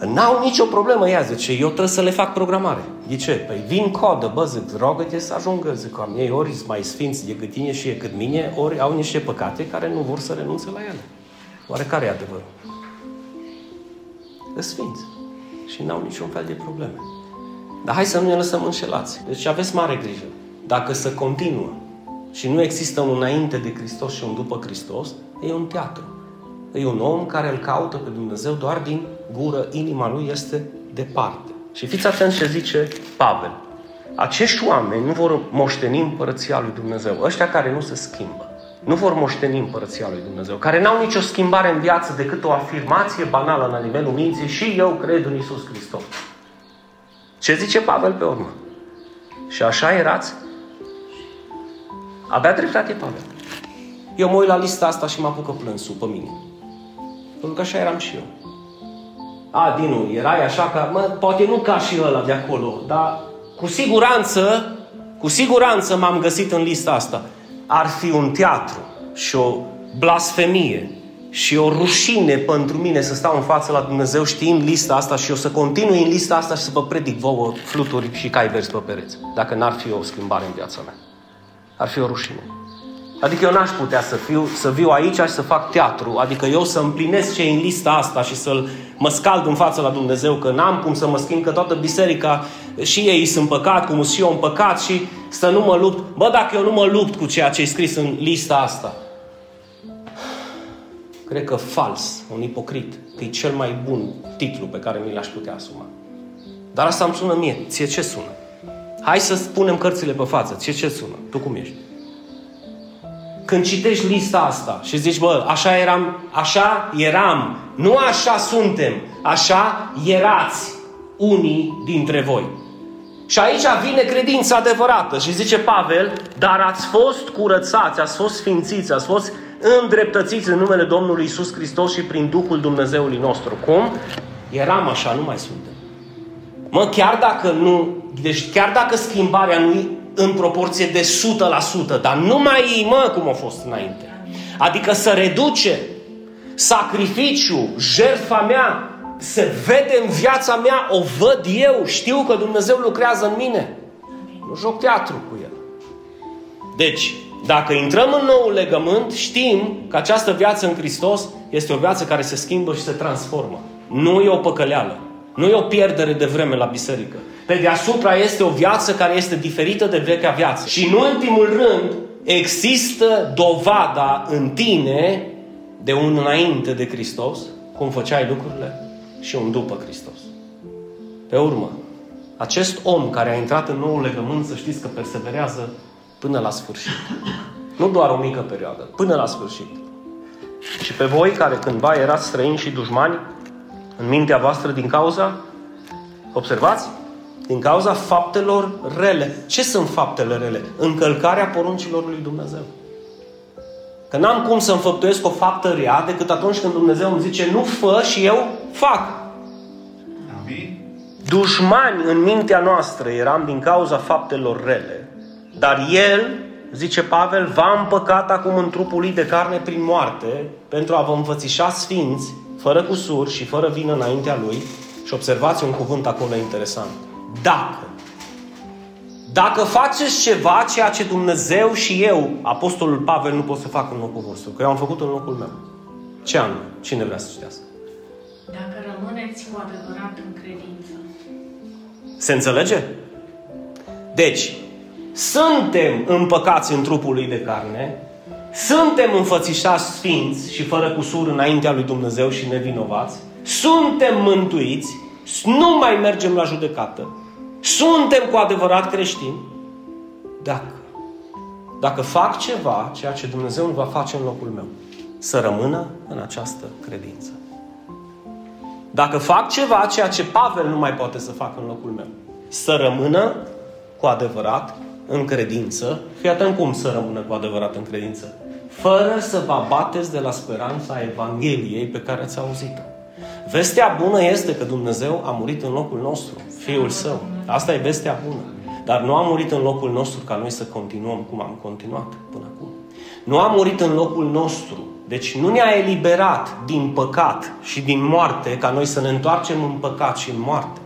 N-au nicio problemă, ea zice, eu trebuie să le fac programare. De ce? Păi vin codă, bă, zic, rogă-te să ajungă, zic, am ei ori mai sfinți decât tine și cât mine, ori au niște păcate care nu vor să renunțe la ele. Oare care e adevărul? Sfinți. Și n-au niciun fel de probleme. Dar hai să nu ne lăsăm înșelați. Deci aveți mare grijă. Dacă să continuă și nu există un înainte de Hristos și un după Hristos, e un teatru. E un om care îl caută pe Dumnezeu doar din gură, inima lui este departe. Și fiți atenți ce zice Pavel. Acești oameni nu vor moșteni împărăția lui Dumnezeu. Ăștia care nu se schimbă. Nu vor moșteni împărăția lui Dumnezeu. Care n-au nicio schimbare în viață decât o afirmație banală la nivelul minții și eu cred în Isus Hristos. Ce zice Pavel pe urmă? Și așa erați? Avea dreptate Pavel. Eu mă uit la lista asta și mă apucă plânsul pe mine. Pentru că așa eram și eu. A, Dinu, erai așa ca, mă, poate nu ca și ăla de acolo, dar cu siguranță, cu siguranță m-am găsit în lista asta. Ar fi un teatru și o blasfemie și o rușine pentru mine să stau în față la Dumnezeu știind lista asta și eu să continui în lista asta și să vă predic vouă fluturi și cai verzi pe pereți. Dacă n-ar fi o schimbare în viața mea. Ar fi o rușine. Adică eu n-aș putea să, fiu, să viu aici și să fac teatru. Adică eu să împlinesc ce în lista asta și să mă scald în fața la Dumnezeu, că n-am cum să mă schimb, că toată biserica și ei sunt păcat, cum sunt și eu în păcat și să nu mă lupt. Bă, dacă eu nu mă lupt cu ceea ce e scris în lista asta, cred că fals, un ipocrit, că e cel mai bun titlu pe care mi l-aș putea asuma. Dar asta îmi sună mie. Ție ce sună? Hai să spunem cărțile pe față. Ție ce sună? Tu cum ești? Când citești lista asta și zici, bă, așa eram, așa eram, nu așa suntem, așa erați unii dintre voi. Și aici vine credința adevărată și zice Pavel, dar ați fost curățați, ați fost sfințiți, ați fost îndreptățiți în numele Domnului Isus Hristos și prin Duhul Dumnezeului nostru. Cum? Eram așa, nu mai suntem. Mă, chiar dacă nu, deci chiar dacă schimbarea nu e în proporție de 100%, dar nu mai e, mă, cum a fost înainte. Adică să reduce sacrificiu, jertfa mea, se vede în viața mea, o văd eu, știu că Dumnezeu lucrează în mine. Nu joc teatru cu el. Deci, dacă intrăm în nou legământ, știm că această viață în Hristos este o viață care se schimbă și se transformă. Nu e o păcăleală. Nu e o pierdere de vreme la biserică. Pe deasupra este o viață care este diferită de vechea viață. Și în ultimul rând, există dovada în tine de un înainte de Hristos, cum făceai lucrurile, și un după Hristos. Pe urmă, acest om care a intrat în nou legământ, să știți că perseverează până la sfârșit. Nu doar o mică perioadă, până la sfârșit. Și pe voi care cândva erați străini și dușmani, în mintea voastră din cauza, observați, din cauza faptelor rele. Ce sunt faptele rele? Încălcarea poruncilor lui Dumnezeu. Că n-am cum să înfăptuiesc o faptă rea decât atunci când Dumnezeu îmi zice nu fă și eu fac. Amin. Dușmani în mintea noastră eram din cauza faptelor rele. Dar El, zice Pavel, va împăcat acum în trupul lui de carne prin moarte pentru a vă înfățișa sfinți, fără cusur și fără vină înaintea Lui. Și observați un cuvânt acolo interesant. Dacă. Dacă faceți ceva, ceea ce Dumnezeu și eu, Apostolul Pavel, nu pot să fac în locul vostru, că eu am făcut în locul meu. Ce anume? Cine vrea să citească? Dacă rămâneți cu adevărat în credință. Se înțelege? Deci, suntem împăcați în trupul lui de carne, suntem înfățișați sfinți și fără cusur înaintea lui Dumnezeu și nevinovați, suntem mântuiți, nu mai mergem la judecată, suntem cu adevărat creștini, dacă, dacă fac ceva, ceea ce Dumnezeu nu va face în locul meu, să rămână în această credință. Dacă fac ceva, ceea ce Pavel nu mai poate să facă în locul meu, să rămână cu adevărat în credință, fii atent cum să rămână cu adevărat în credință, fără să vă abateți de la speranța Evangheliei pe care ați auzit-o. Vestea bună este că Dumnezeu a murit în locul nostru, Fiul Său. Asta e vestea bună. Dar nu a murit în locul nostru ca noi să continuăm cum am continuat până acum. Nu a murit în locul nostru. Deci nu ne-a eliberat din păcat și din moarte ca noi să ne întoarcem în păcat și în moarte.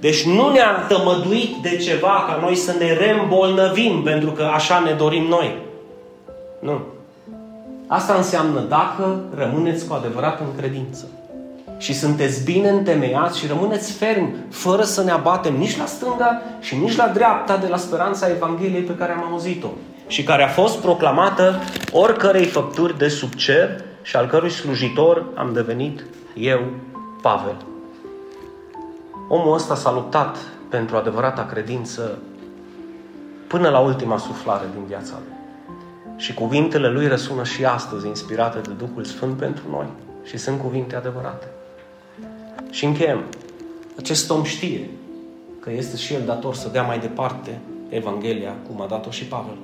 Deci nu ne-a tămăduit de ceva ca noi să ne reîmbolnăvim pentru că așa ne dorim noi. Nu. Asta înseamnă dacă rămâneți cu adevărat în credință și sunteți bine întemeiați și rămâneți fermi, fără să ne abatem nici la stânga și nici la dreapta de la speranța Evangheliei pe care am auzit-o și care a fost proclamată oricărei făpturi de sub cer și al cărui slujitor am devenit eu, Pavel. Omul ăsta s-a luptat pentru adevărata credință până la ultima suflare din viața lui. Și cuvintele lui răsună și astăzi, inspirate de Duhul Sfânt pentru noi. Și sunt cuvinte adevărate. Și încheiem. Acest om știe că este și el dator să dea mai departe Evanghelia, cum a dat-o și Pavel.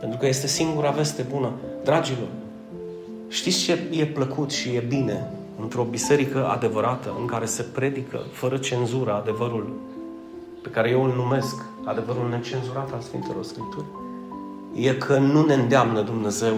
Pentru că este singura veste bună. Dragilor, știți ce e plăcut și e bine într-o biserică adevărată, în care se predică fără cenzură adevărul pe care eu îl numesc adevărul necenzurat al Sfintelor Scripturi? E că nu ne îndeamnă Dumnezeu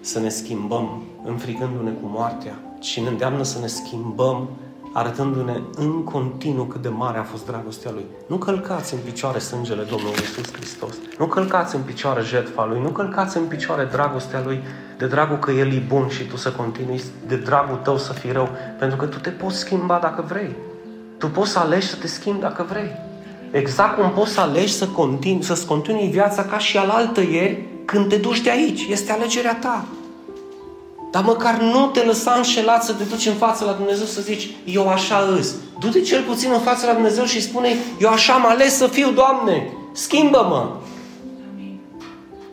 să ne schimbăm înfrigându-ne cu moartea, ci ne îndeamnă să ne schimbăm arătându-ne în continuu cât de mare a fost dragostea Lui. Nu călcați în picioare sângele Domnului Iisus Hristos. Nu călcați în picioare jertfa Lui. Nu călcați în picioare dragostea Lui de dragul că El e bun și tu să continui, de dragul tău să fii rău. Pentru că tu te poți schimba dacă vrei. Tu poți să alegi să te schimbi dacă vrei. Exact cum poți să alegi să continui, să-ți continui viața ca și alaltă ieri când te duci de aici. Este alegerea ta. Dar măcar nu te lăsa înșelat să te duci în fața la Dumnezeu să zici, eu așa îs. Du-te cel puțin în fața la Dumnezeu și spune, eu așa am ales să fiu, Doamne, schimbă-mă.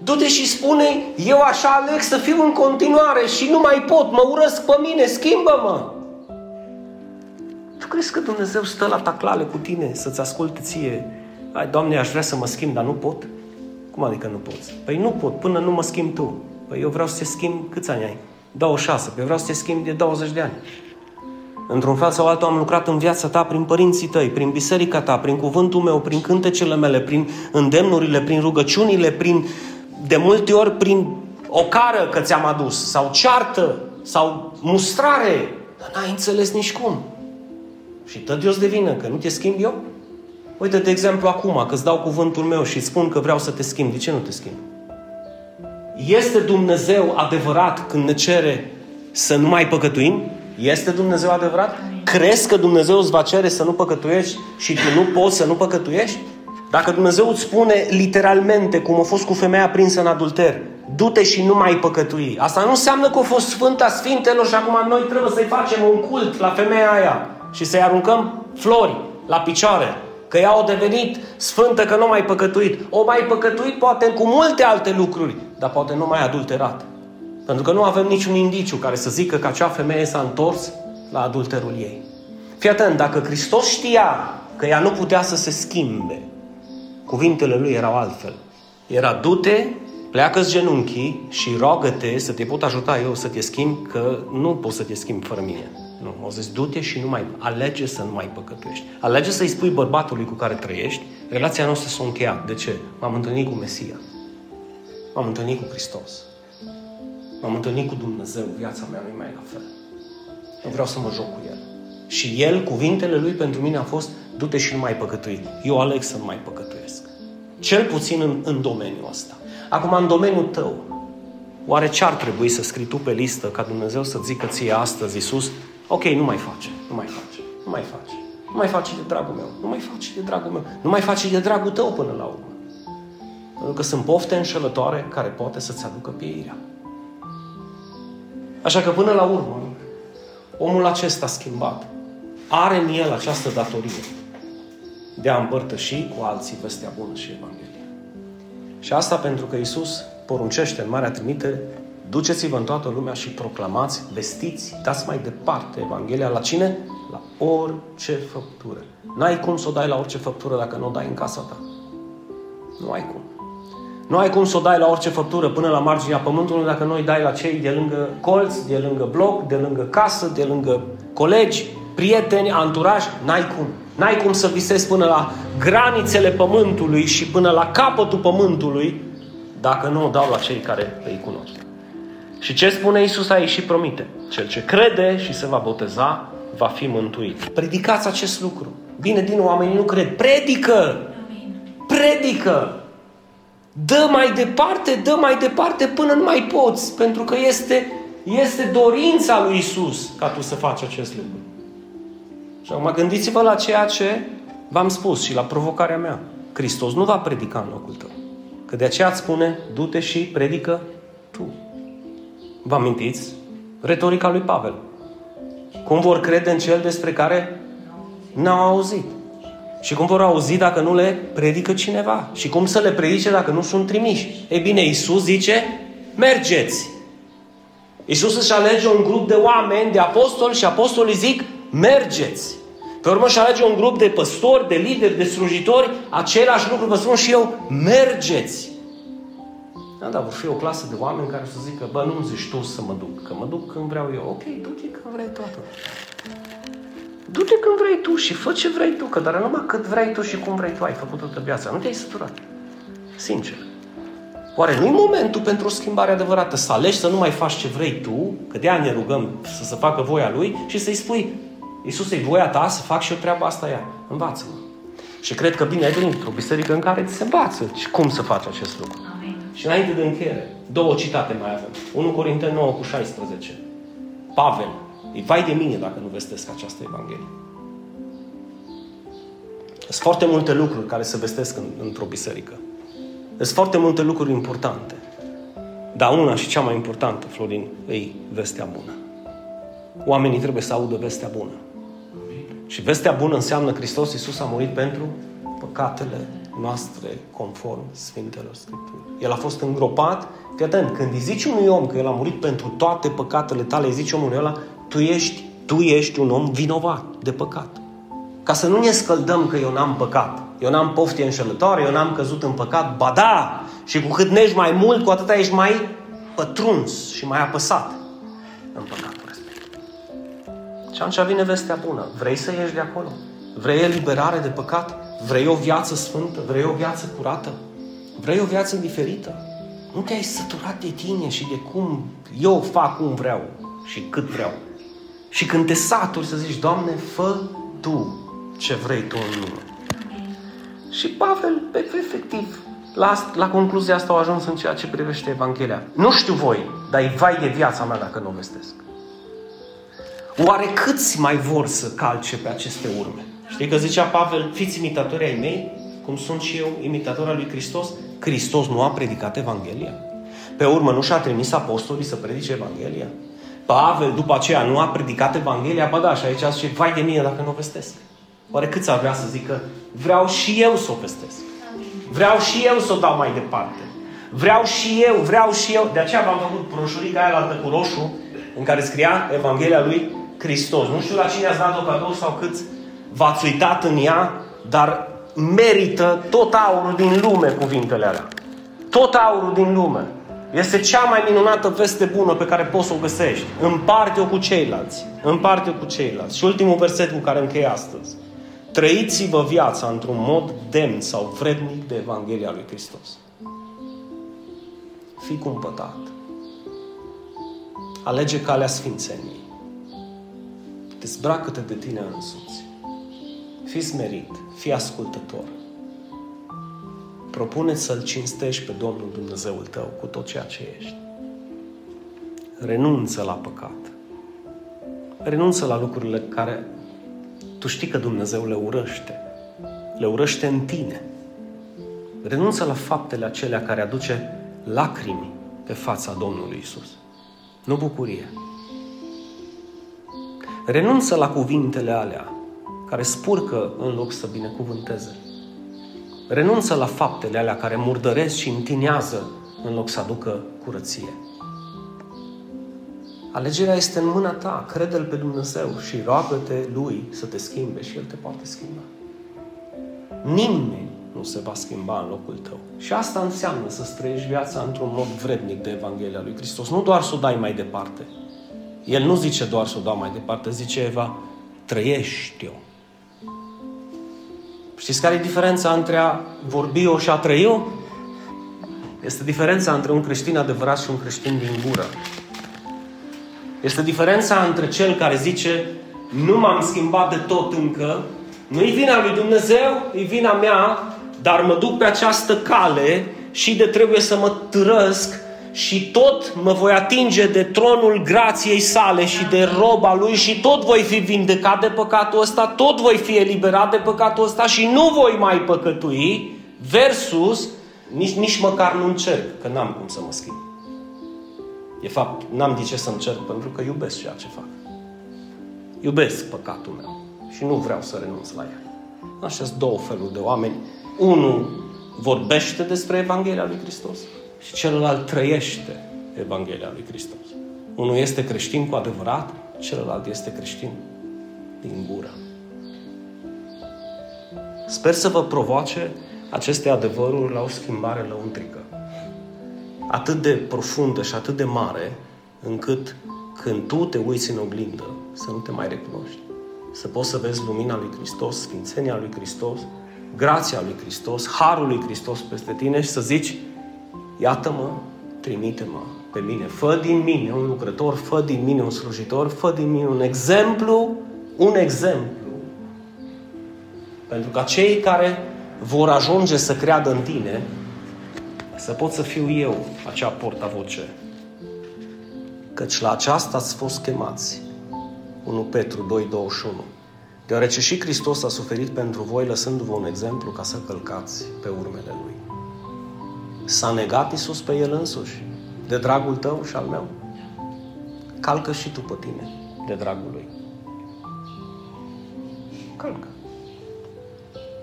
Du-te și spune, eu așa aleg să fiu în continuare și nu mai pot, mă urăsc pe mine, schimbă-mă. Tu crezi că Dumnezeu stă la taclale cu tine să-ți asculte ție? Ai, Doamne, aș vrea să mă schimb, dar nu pot? Cum adică nu poți? Păi nu pot, până nu mă schimb tu. Păi eu vreau să te schimb, câți ani ai? 26, eu vreau să te schimb de 20 de ani. Într-un fel sau altul am lucrat în viața ta prin părinții tăi, prin biserica ta, prin cuvântul meu, prin cântecele mele, prin îndemnurile, prin rugăciunile, prin, de multe ori prin o cară că ți-am adus, sau ceartă, sau mustrare, dar n-ai înțeles nici cum. Și tot Dios de vină, că nu te schimb eu? Uite, de exemplu, acum, că îți dau cuvântul meu și spun că vreau să te schimb, de ce nu te schimb? Este Dumnezeu adevărat când ne cere să nu mai păcătuim? Este Dumnezeu adevărat? Crezi că Dumnezeu îți va cere să nu păcătuiești și tu nu poți să nu păcătuiești? Dacă Dumnezeu îți spune literalmente, cum a fost cu femeia prinsă în adulter, du-te și nu mai păcătui. Asta nu înseamnă că a fost Sfânta Sfintelor și acum noi trebuie să-i facem un cult la femeia aia și să-i aruncăm flori la picioare. Că ea a devenit sfântă, că nu mai păcătuit. O mai păcătuit poate cu multe alte lucruri, dar poate nu mai adulterat. Pentru că nu avem niciun indiciu care să zică că acea femeie s-a întors la adulterul ei. Fii atent, dacă Hristos știa că ea nu putea să se schimbe, cuvintele lui erau altfel. Era du-te, pleacă-ți genunchii și rogă-te să te pot ajuta eu să te schimbi, că nu poți să te schimbi fără mine. Nu, au zis, du-te și nu mai, alege să nu mai păcătuiești. Alege să-i spui bărbatului cu care trăiești, relația noastră s-a încheiat. De ce? M-am întâlnit cu Mesia. M-am întâlnit cu Hristos. M-am întâlnit cu Dumnezeu, viața mea nu mai la fel. Nu vreau să mă joc cu El. Și El, cuvintele Lui pentru mine a fost, du-te și nu mai păcătui. Eu aleg să nu mai păcătuiesc. Cel puțin în, în domeniul ăsta. Acum, în domeniul tău, oare ce ar trebui să scrii tu pe listă ca Dumnezeu să zică ție astăzi, Iisus, ok, nu mai face, nu mai face, nu mai face. Nu mai face de dragul meu, nu mai face de dragul meu, nu mai face de dragul tău până la urmă. Pentru că sunt pofte înșelătoare care poate să-ți aducă pieirea. Așa că până la urmă, omul acesta schimbat are în el această datorie de a împărtăși cu alții vestea bună și Evanghelia. Și asta pentru că Isus poruncește în Marea Trimite duceți-vă în toată lumea și proclamați, vestiți, dați mai departe Evanghelia la cine? La orice făptură. N-ai cum să o dai la orice făptură dacă nu o dai în casa ta. Nu ai cum. Nu ai cum să o dai la orice făptură până la marginea pământului dacă nu o dai la cei de lângă colț, de lângă bloc, de lângă casă, de lângă colegi, prieteni, anturaj. N-ai cum. N-ai cum să visezi până la granițele pământului și până la capătul pământului dacă nu o dau la cei care îi cunosc. Și ce spune Isus aici și promite? Cel ce crede și se va boteza va fi mântuit. Predicați acest lucru. Bine, din oamenii nu cred. Predică! Predică! Dă mai departe, dă mai departe până nu mai poți. Pentru că este, este dorința lui Isus ca tu să faci acest lucru. Și acum gândiți-vă la ceea ce v-am spus și la provocarea mea. Hristos nu va predica în locul tău. Că de aceea îți spune, du-te și predică tu. Vă amintiți? Retorica lui Pavel. Cum vor crede în cel despre care n-au auzit? Și cum vor auzi dacă nu le predică cineva? Și cum să le predice dacă nu sunt trimiși? Ei bine, Iisus zice, mergeți! Iisus își alege un grup de oameni, de apostoli și apostolii zic, mergeți! Pe urmă și alege un grup de păstori, de lideri, de slujitori, același lucru vă spun și eu, mergeți! Da, dar vor fi o clasă de oameni care să zică, bă, nu-mi zici tu să mă duc, că mă duc când vreau eu. Ok, du-te când vrei toată. Du-te când vrei tu și fă ce vrei tu, că dar numai cât vrei tu și cum vrei tu ai făcut toată viața. Nu te-ai săturat. Sincer. Oare nu-i momentul pentru o schimbare adevărată? Să alegi să nu mai faci ce vrei tu, că de ne rugăm să se facă voia Lui și să-i spui, Iisus, e voia ta să fac și eu treaba asta ea. Învață-mă. Și cred că bine ai venit într-o biserică în care ți se învață și cum să faci acest lucru. Amin. Și înainte de încheiere, două citate mai avem. 1 Corinteni 9 cu 16. Pavel, e vai de mine dacă nu vestesc această Evanghelie. Sunt foarte multe lucruri care se vestesc în, într-o biserică. Sunt foarte multe lucruri importante. Dar una și cea mai importantă, Florin, e vestea bună. Oamenii trebuie să audă vestea bună. Și vestea bună înseamnă Hristos Iisus a murit pentru păcatele noastre conform Sfintelor Scripturi. El a fost îngropat. Fii atent, când îi zici unui om că el a murit pentru toate păcatele tale, îi zici omului ăla, tu ești, tu ești un om vinovat de păcat. Ca să nu ne scăldăm că eu n-am păcat. Eu n-am poftie înșelătoare, eu n-am căzut în păcat. Ba da! Și cu cât nești mai mult, cu atâta ești mai pătruns și mai apăsat în păcatul respectiv. Și atunci vine vestea bună. Vrei să ieși de acolo? Vrei eliberare de păcat? Vrei o viață sfântă? Vrei o viață curată? Vrei o viață diferită? Nu te-ai săturat de tine și de cum eu fac cum vreau și cât vreau. Și când te saturi să zici, Doamne, fă Tu ce vrei Tu în lume. Și Pavel, efectiv, la, la concluzia asta au ajuns în ceea ce privește Evanghelia. Nu știu voi, dar e vai de viața mea dacă nu o vestesc. Oare câți mai vor să calce pe aceste urme? Știi că zicea Pavel, fiți imitatori ai mei, cum sunt și eu imitator al lui Hristos. Hristos nu a predicat Evanghelia. Pe urmă nu și-a trimis apostolii să predice Evanghelia. Pavel după aceea nu a predicat Evanghelia, ba da, și aici zice, vai de mine dacă nu o vestesc. Oare câți ar vrea să zică, vreau și eu să o vestesc. Vreau și eu să o dau mai departe. Vreau și eu, vreau și eu. De aceea v-am făcut broșurica aia la cu roșu, în care scria Evanghelia lui Hristos. Nu știu la cine ați dat-o cadou sau câți v-ați uitat în ea, dar merită tot aurul din lume cuvintele alea. Tot aurul din lume. Este cea mai minunată veste bună pe care poți să o găsești. Împarte-o cu ceilalți. Împarte-o cu ceilalți. Și ultimul verset cu care închei astăzi. Trăiți-vă viața într-un mod demn sau vrednic de Evanghelia lui Hristos. Fii cumpătat. Alege calea sfințeniei. Dezbracă-te de tine însuți. Fii smerit, fii ascultător. Propune să-L cinstești pe Domnul Dumnezeul tău cu tot ceea ce ești. Renunță la păcat. Renunță la lucrurile care tu știi că Dumnezeu le urăște. Le urăște în tine. Renunță la faptele acelea care aduce lacrimi pe fața Domnului Isus. Nu bucurie. Renunță la cuvintele alea care spurcă în loc să binecuvânteze. Renunță la faptele alea care murdăresc și întinează în loc să aducă curăție. Alegerea este în mâna ta. Crede-L pe Dumnezeu și roagă-te Lui să te schimbe și El te poate schimba. Nimeni nu se va schimba în locul tău. Și asta înseamnă să trăiești viața într-un mod vrednic de Evanghelia lui Hristos. Nu doar să o dai mai departe. El nu zice doar să o dau mai departe, zice Eva, trăiești-o. Știți care e diferența între a vorbi-o și a trăi-o? Este diferența între un creștin adevărat și un creștin din gură. Este diferența între cel care zice nu m-am schimbat de tot încă, nu-i vina lui Dumnezeu, e vina mea, dar mă duc pe această cale și de trebuie să mă trăsc și tot mă voi atinge de tronul grației sale și de roba lui și tot voi fi vindecat de păcatul ăsta, tot voi fi eliberat de păcatul ăsta și nu voi mai păcătui, versus nici, nici măcar nu încerc, că n-am cum să mă schimb. De fapt, n-am de ce să încerc pentru că iubesc ceea ce fac. Iubesc păcatul meu și nu vreau să renunț la el. Așa sunt două feluri de oameni. Unul vorbește despre Evanghelia lui Hristos și celălalt trăiește Evanghelia lui Hristos. Unul este creștin cu adevărat, celălalt este creștin din gură. Sper să vă provoace aceste adevăruri la o schimbare lăuntrică. Atât de profundă și atât de mare, încât când tu te uiți în oglindă, să nu te mai recunoști. Să poți să vezi lumina lui Hristos, sfințenia lui Hristos, grația lui Hristos, harul lui Hristos peste tine și să zici, iată-mă, trimite-mă pe mine, fă din mine un lucrător, fă din mine un slujitor, fă din mine un exemplu, un exemplu. Pentru ca cei care vor ajunge să creadă în tine, să pot să fiu eu acea portavoce. Căci la aceasta ați fost chemați. 1 Petru 2, 21. Deoarece și Hristos a suferit pentru voi, lăsându-vă un exemplu ca să călcați pe urmele Lui. S-a negat Iisus pe El însuși, de dragul tău și al meu. Calcă și tu pe tine, de dragul Lui. Calcă.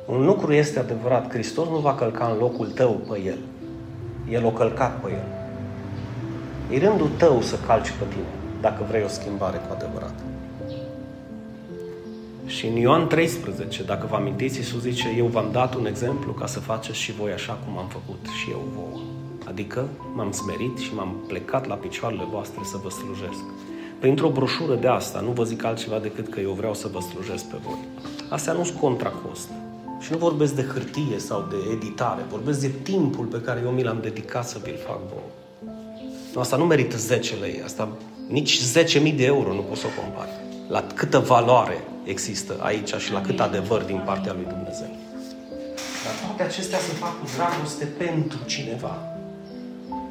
Un lucru este adevărat, Hristos nu va călca în locul tău pe El. El o călcat pe El. E rândul tău să calci pe tine, dacă vrei o schimbare cu adevărat. Și în Ioan 13, dacă vă amintiți, Iisus zice, eu v-am dat un exemplu ca să faceți și voi așa cum am făcut și eu vouă. Adică m-am smerit și m-am plecat la picioarele voastre să vă slujesc. Printr-o broșură de asta, nu vă zic altceva decât că eu vreau să vă slujesc pe voi. Astea nu sunt contracost. Și nu vorbesc de hârtie sau de editare, vorbesc de timpul pe care eu mi l-am dedicat să vi-l fac vouă. Nu, asta nu merită 10 lei, asta nici 10.000 de euro nu poți să o compari. La câtă valoare există aici și la cât adevăr din partea lui Dumnezeu. Dar toate acestea se fac cu dragoste pentru cineva.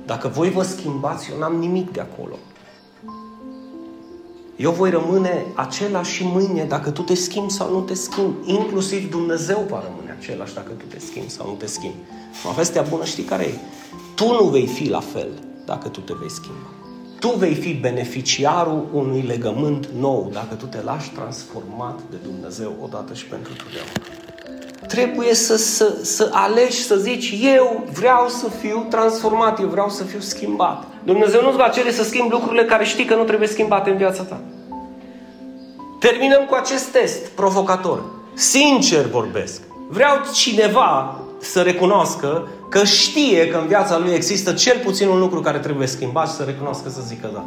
Dacă voi vă schimbați, eu n-am nimic de acolo. Eu voi rămâne același și mâine dacă tu te schimbi sau nu te schimbi. Inclusiv Dumnezeu va rămâne același dacă tu te schimbi sau nu te schimbi. Mă vestea bună știi care e? Tu nu vei fi la fel dacă tu te vei schimba. Tu vei fi beneficiarul unui legământ nou dacă tu te lași transformat de Dumnezeu odată și pentru totdeauna. Trebuie să, să, să alegi, să zici, eu vreau să fiu transformat, eu vreau să fiu schimbat. Dumnezeu nu-ți va cere să schimbi lucrurile care știi că nu trebuie schimbate în viața ta. Terminăm cu acest test provocator. Sincer vorbesc. Vreau cineva să recunoască că știe că în viața lui există cel puțin un lucru care trebuie schimbat și să recunoască să zică da.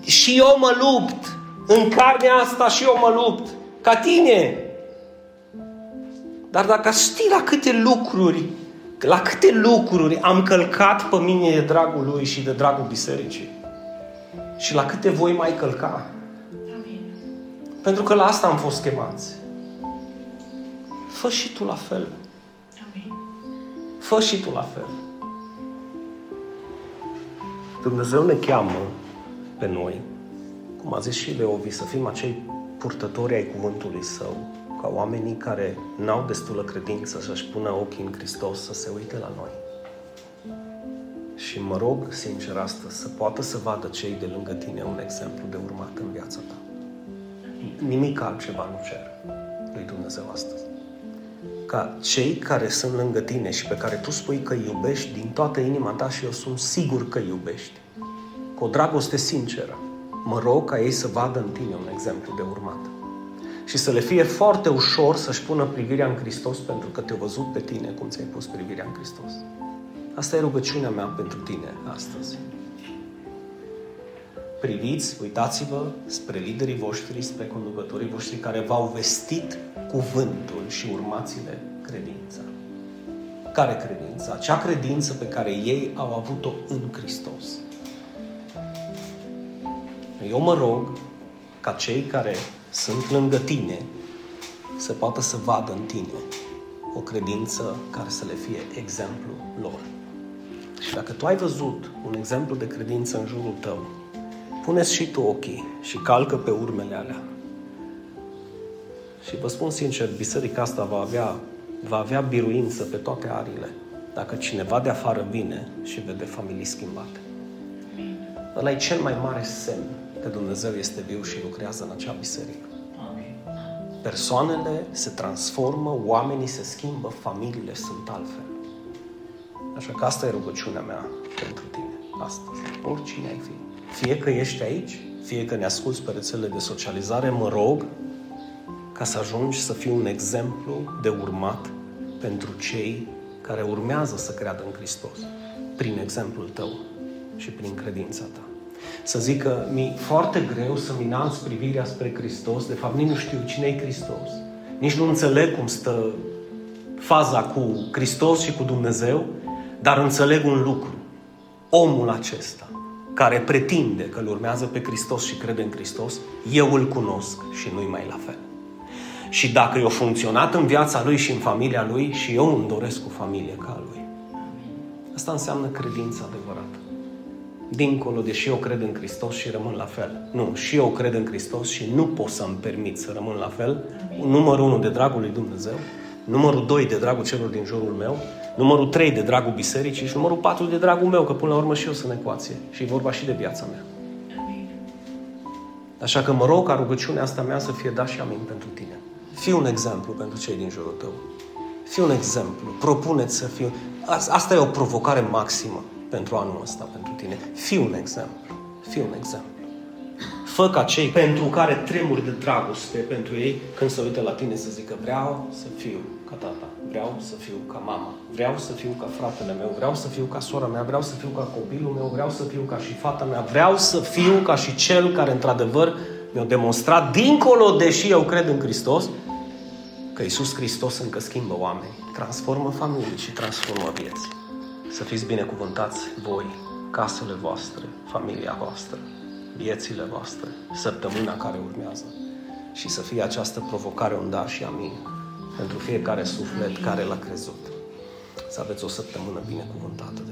Și eu mă lupt. În carnea asta și eu mă lupt. Ca tine. Dar dacă știi la câte lucruri, la câte lucruri am călcat pe mine de dragul lui și de dragul bisericii. Și la câte voi mai călca. Amin. Pentru că la asta am fost chemați. Fă și tu la fel. Amin. Fă și tu la fel. Dumnezeu ne cheamă pe noi, cum a zis și Leovi, să fim acei purtători ai cuvântului Său, ca oamenii care n-au destulă credință să-și pună ochii în Hristos să se uite la noi. Și mă rog, sincer, astăzi, să poată să vadă cei de lângă tine un exemplu de urmat în viața ta. Nimic altceva nu cer lui Dumnezeu astăzi ca cei care sunt lângă tine și pe care tu spui că îi iubești din toată inima ta și eu sunt sigur că îi iubești, cu o dragoste sinceră, mă rog ca ei să vadă în tine un exemplu de urmat. Și să le fie foarte ușor să-și pună privirea în Hristos pentru că te-au văzut pe tine cum ți-ai pus privirea în Hristos. Asta e rugăciunea mea pentru tine astăzi. Priviți, uitați-vă spre liderii voștri, spre conducătorii voștri care v-au vestit cuvântul și urmați-le credința. Care credință? Acea credință pe care ei au avut-o în Hristos. Eu mă rog ca cei care sunt lângă tine să poată să vadă în tine o credință care să le fie exemplu lor. Și dacă tu ai văzut un exemplu de credință în jurul tău, puneți și tu ochii și calcă pe urmele alea. Și vă spun sincer, biserica asta va avea, va avea biruință pe toate arile dacă cineva de afară vine și vede familii schimbate. Ăla e cel mai mare semn că Dumnezeu este viu și lucrează în acea biserică. Persoanele se transformă, oamenii se schimbă, familiile sunt altfel. Așa că asta e rugăciunea mea pentru tine astăzi, oricine ai fi. Fie că ești aici, fie că ne asculți pe rețelele de socializare, mă rog ca să ajungi să fii un exemplu de urmat pentru cei care urmează să creadă în Hristos, prin exemplul tău și prin credința ta. Să zic că mi-e foarte greu să-mi înalț privirea spre Hristos, de fapt nici nu știu cine e Hristos, nici nu înțeleg cum stă faza cu Hristos și cu Dumnezeu, Dar înțeleg un lucru. Omul acesta, care pretinde că îl urmează pe Hristos și crede în Hristos, eu îl cunosc și nu-i mai la fel. Și dacă i-a funcționat în viața lui și în familia lui, și eu îmi doresc o familie ca a lui. Asta înseamnă credință adevărată. Dincolo de și eu cred în Hristos și rămân la fel. Nu, și eu cred în Hristos și nu pot să-mi permit să rămân la fel. Numărul unu de dragul lui Dumnezeu, numărul doi de dragul celor din jurul meu, numărul trei de dragul bisericii și numărul patru de dragul meu, că până la urmă și eu sunt ecuație și e vorba și de viața mea. Așa că mă rog ca rugăciunea asta mea să fie da și amin pentru tine. Fii un exemplu pentru cei din jurul tău. Fii un exemplu. Propuneți să fiu... Asta e o provocare maximă pentru anul ăsta, pentru tine. Fii un exemplu. Fii un exemplu. Fă ca cei pentru care tremuri de dragoste pentru ei, când se uită la tine să zică vreau să fiu ca tata, vreau să fiu ca mama, vreau să fiu ca fratele meu, vreau să fiu ca sora mea, vreau să fiu ca copilul meu, vreau să fiu ca și fata mea, vreau să fiu ca și cel care într-adevăr mi-a demonstrat, dincolo, deși eu cred în Hristos, că Iisus Hristos încă schimbă oameni, transformă familii și transformă vieți. Să fiți binecuvântați voi, casele voastre, familia voastră, viețile voastre, săptămâna care urmează și să fie această provocare un da și amin pentru fiecare suflet care l-a crezut. Să aveți o săptămână binecuvântată de Dumnezeu.